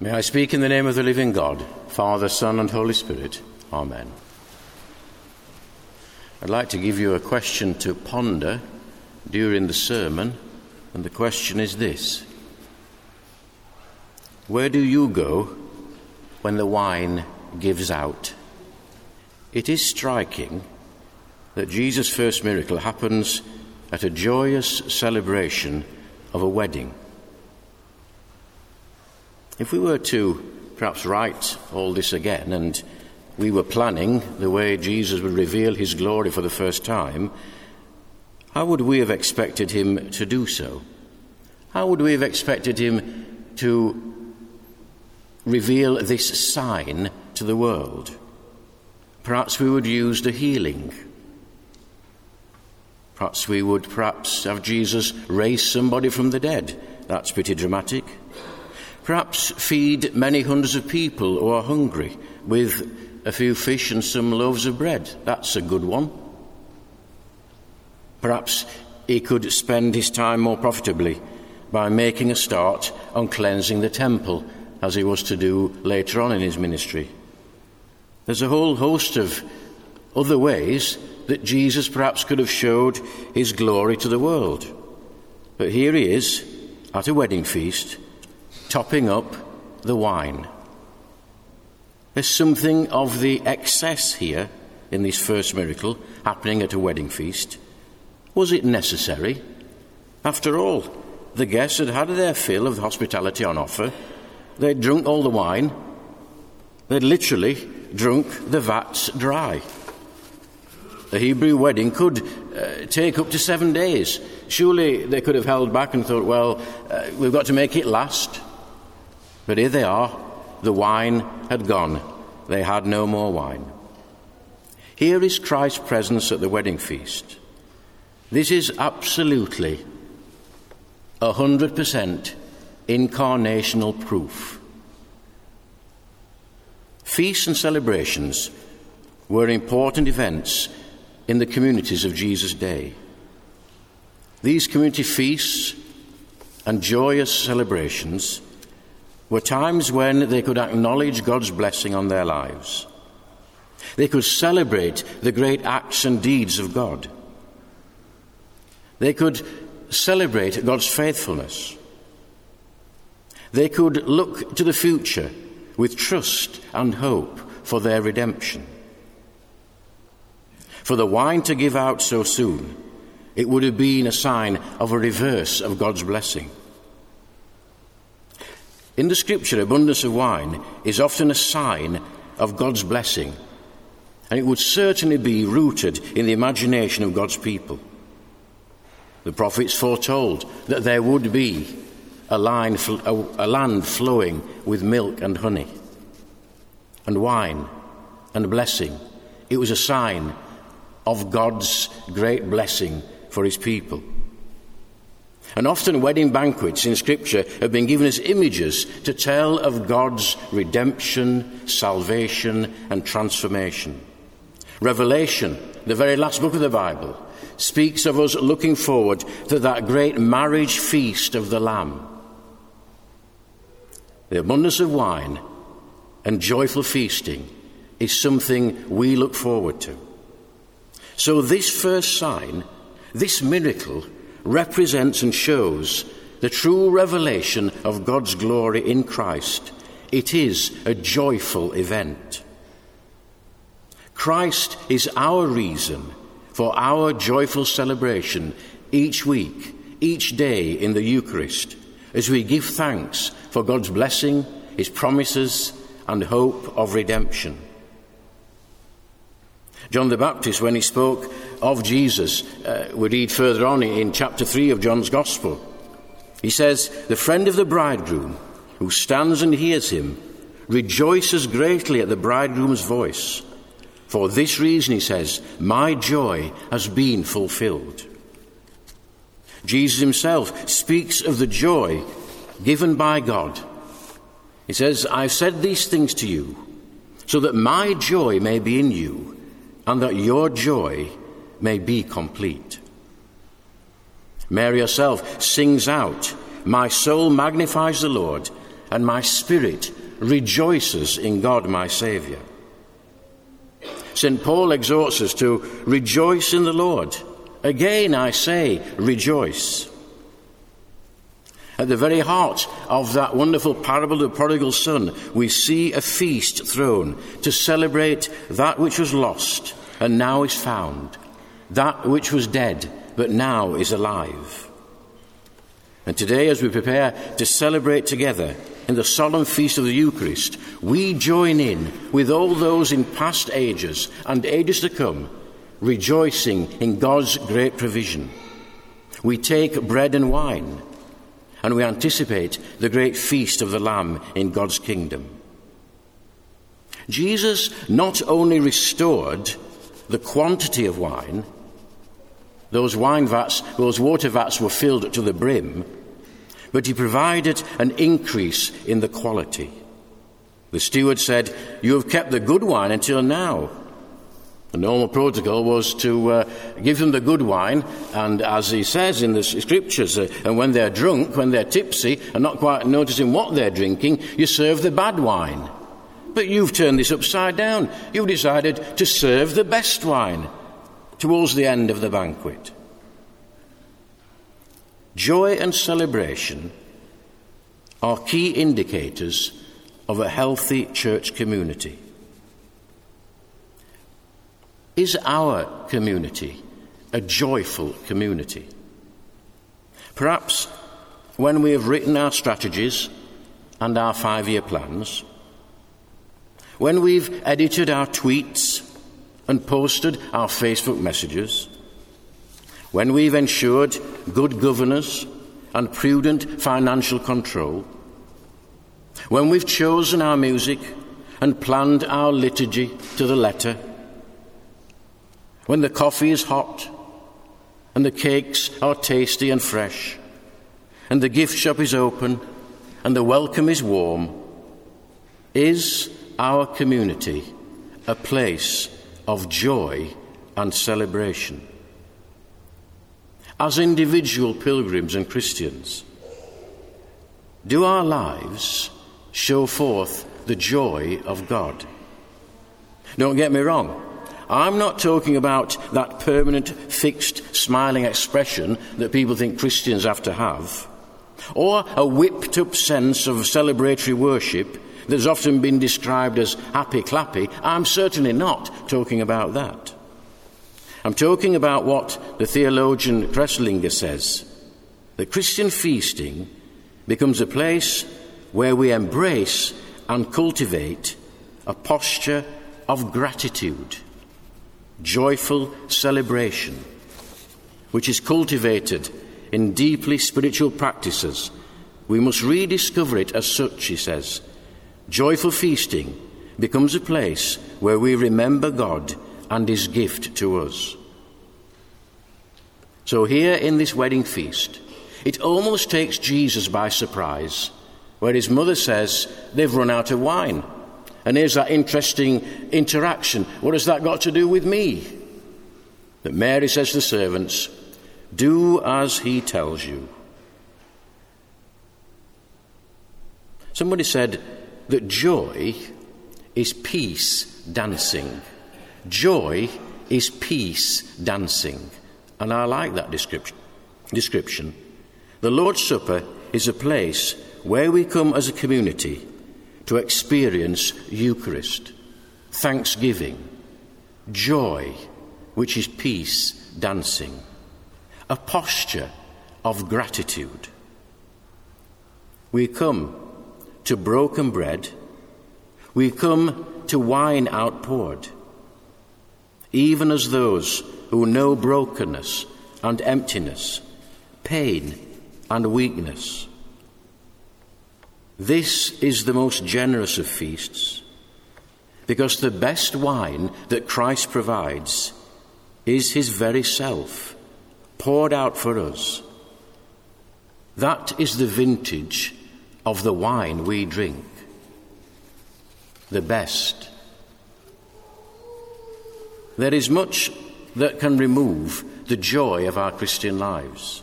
May I speak in the name of the living God, Father, Son, and Holy Spirit. Amen. I'd like to give you a question to ponder during the sermon, and the question is this Where do you go when the wine gives out? It is striking that Jesus' first miracle happens at a joyous celebration of a wedding. If we were to perhaps write all this again and we were planning the way Jesus would reveal his glory for the first time, how would we have expected him to do so? How would we have expected him to reveal this sign to the world? Perhaps we would use the healing. Perhaps we would perhaps have Jesus raise somebody from the dead. That's pretty dramatic. Perhaps feed many hundreds of people who are hungry with a few fish and some loaves of bread. That's a good one. Perhaps he could spend his time more profitably by making a start on cleansing the temple, as he was to do later on in his ministry. There's a whole host of other ways that Jesus perhaps could have showed his glory to the world. But here he is at a wedding feast topping up the wine. There's something of the excess here in this first miracle happening at a wedding feast. Was it necessary? After all, the guests had had their fill of the hospitality on offer. They'd drunk all the wine. They'd literally drunk the vats dry. A Hebrew wedding could uh, take up to seven days. Surely they could have held back and thought, well, uh, we've got to make it last. But here they are. The wine had gone. They had no more wine. Here is Christ's presence at the wedding feast. This is absolutely a hundred percent incarnational proof. Feasts and celebrations were important events in the communities of Jesus' day. These community feasts and joyous celebrations were times when they could acknowledge God's blessing on their lives. They could celebrate the great acts and deeds of God. They could celebrate God's faithfulness. They could look to the future with trust and hope for their redemption. For the wine to give out so soon, it would have been a sign of a reverse of God's blessing. In the scripture, abundance of wine is often a sign of God's blessing, and it would certainly be rooted in the imagination of God's people. The prophets foretold that there would be a, line, a, land flowing with milk and honey, and wine and blessing. It was a sign of God's great blessing for his people. And often wedding banquets in Scripture have been given as images to tell of God's redemption, salvation, and transformation. Revelation, the very last book of the Bible, speaks of us looking forward to that great marriage feast of the Lamb. The abundance of wine and joyful feasting is something we look forward to. So, this first sign, this miracle, represents and shows the true revelation of God's glory in Christ. It is a joyful event. Christ is our reason for our joyful celebration each week, each day in the Eucharist, as we give thanks for God's blessing, His promises, and hope of redemption. John the Baptist, when he spoke of Jesus, uh, we read further on in chapter 3 of John's Gospel. He says, The friend of the bridegroom, who stands and hears him, rejoices greatly at the bridegroom's voice. For this reason, he says, My joy has been fulfilled. Jesus himself speaks of the joy given by God. He says, I've said these things to you, so that my joy may be in you and that your joy may be complete. Mary herself sings out, My soul magnifies the Lord, and my spirit rejoices in God my Saviour. St. Paul exhorts us to rejoice in the Lord. Again, I say, rejoice. At the very heart of that wonderful parable of the prodigal son, we see a feast thrown to celebrate that which was lost and now is found, that which was dead but now is alive. And today, as we prepare to celebrate together in the solemn feast of the Eucharist, we join in with all those in past ages and ages to come, rejoicing in God's great provision. We take bread and wine, and we anticipate the great feast of the Lamb in God's kingdom. Jesus not only restored the quantity of wine, those wine vats, those water vats were filled to the brim, but he provided an increase in the quality. The steward said, You have kept the good wine until now. The normal protocol was to uh, give them the good wine, and as he says in the scriptures, uh, and when they're drunk, when they're tipsy, and not quite noticing what they're drinking, you serve the bad wine. But you've turned this upside down. You've decided to serve the best wine towards the end of the banquet. Joy and celebration are key indicators of a healthy church community. Is our community a joyful community? Perhaps when we have written our strategies and our five year plans, when we've edited our tweets and posted our Facebook messages, when we've ensured good governance and prudent financial control, when we've chosen our music and planned our liturgy to the letter, when the coffee is hot and the cakes are tasty and fresh, and the gift shop is open and the welcome is warm, is our community a place of joy and celebration? as individual pilgrims and Christians? Do our lives show forth the joy of God? Don't get me wrong. I'm not talking about that permanent, fixed, smiling expression that people think Christians have to have, or a whipped up sense of celebratory worship that's often been described as happy clappy. I'm certainly not talking about that. I'm talking about what the theologian Kresslinger says that Christian feasting becomes a place where we embrace and cultivate a posture of gratitude, joyful celebration, which is cultivated in deeply spiritual practices. We must rediscover it as such, he says. Joyful feasting becomes a place where we remember God and his gift to us. So, here in this wedding feast, it almost takes Jesus by surprise, where his mother says, They've run out of wine. And here's that interesting interaction. What has that got to do with me? That Mary says to the servants, Do as he tells you. Somebody said that joy is peace dancing. Joy is peace dancing. And I like that description. description. The Lord's Supper is a place where we come as a community to experience Eucharist, thanksgiving, joy, which is peace dancing, a posture of gratitude. We come to broken bread, we come to wine outpoured even as those who know brokenness and emptiness, pain and weakness. This is the most generous of feasts, because the best wine that Christ provides is his very self, poured out for us. That is the vintage of the wine we drink, the best there is much that can remove the joy of our Christian lives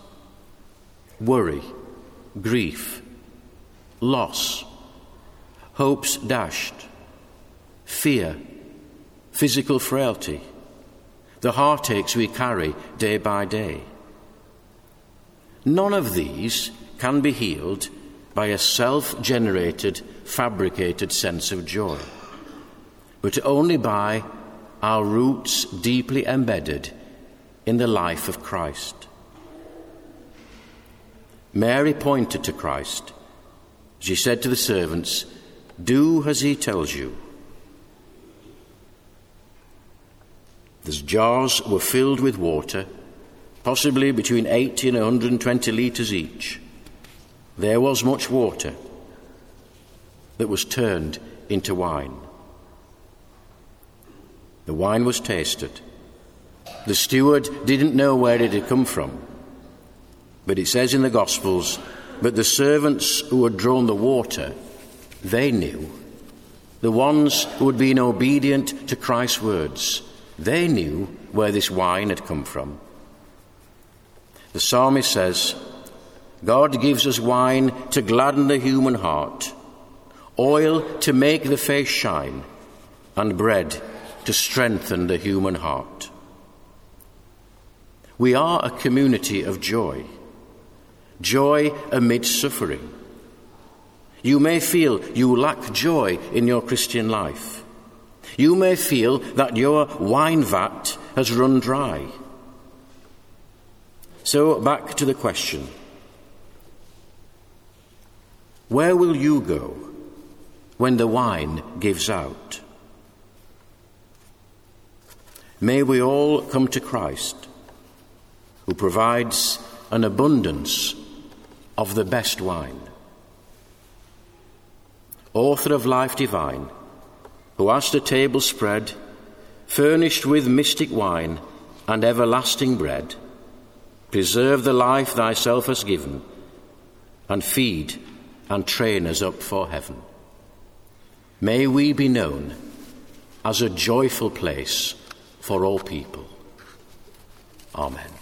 worry, grief, loss, hopes dashed, fear, physical frailty, the heartaches we carry day by day. None of these can be healed by a self generated, fabricated sense of joy, but only by our roots deeply embedded in the life of Christ. Mary pointed to Christ. She said to the servants, Do as he tells you. The jars were filled with water, possibly between 80 and 120 litres each. There was much water that was turned into wine. The wine was tasted. The steward didn't know where it had come from, but it says in the Gospels, that the servants who had drawn the water, they knew. The ones who had been obedient to Christ's words, they knew where this wine had come from. The psalmist says, God gives us wine to gladden the human heart, oil to make the face shine, and bread to strengthen the human heart. We are a community of joy, joy amidst suffering. You may feel you lack joy in your Christian life. You may feel that your wine vat has run dry. So, back to the question Where will you go when the wine gives out? May we all come to Christ, who provides an abundance of the best wine. Author of life divine, who hast the table spread, furnished with mystic wine and everlasting bread, preserve the life thyself hast given, and feed and train us up for heaven. May we be known as a joyful place for all people. Amen.